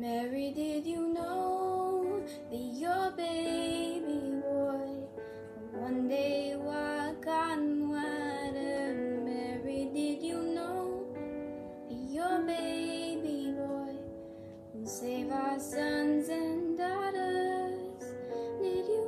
Mary, did you know that your baby boy one day walk on water? Mary, did you know that your baby boy will save our sons and daughters? Did you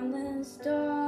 the storm.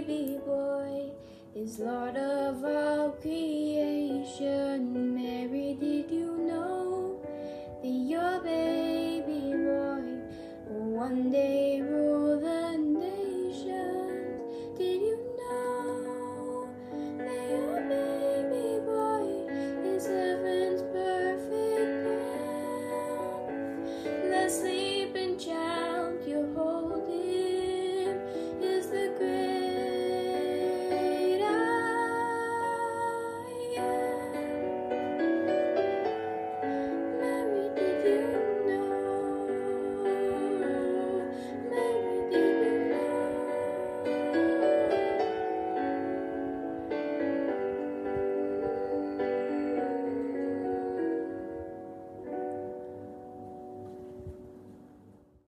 baby boy is Lord of all creation.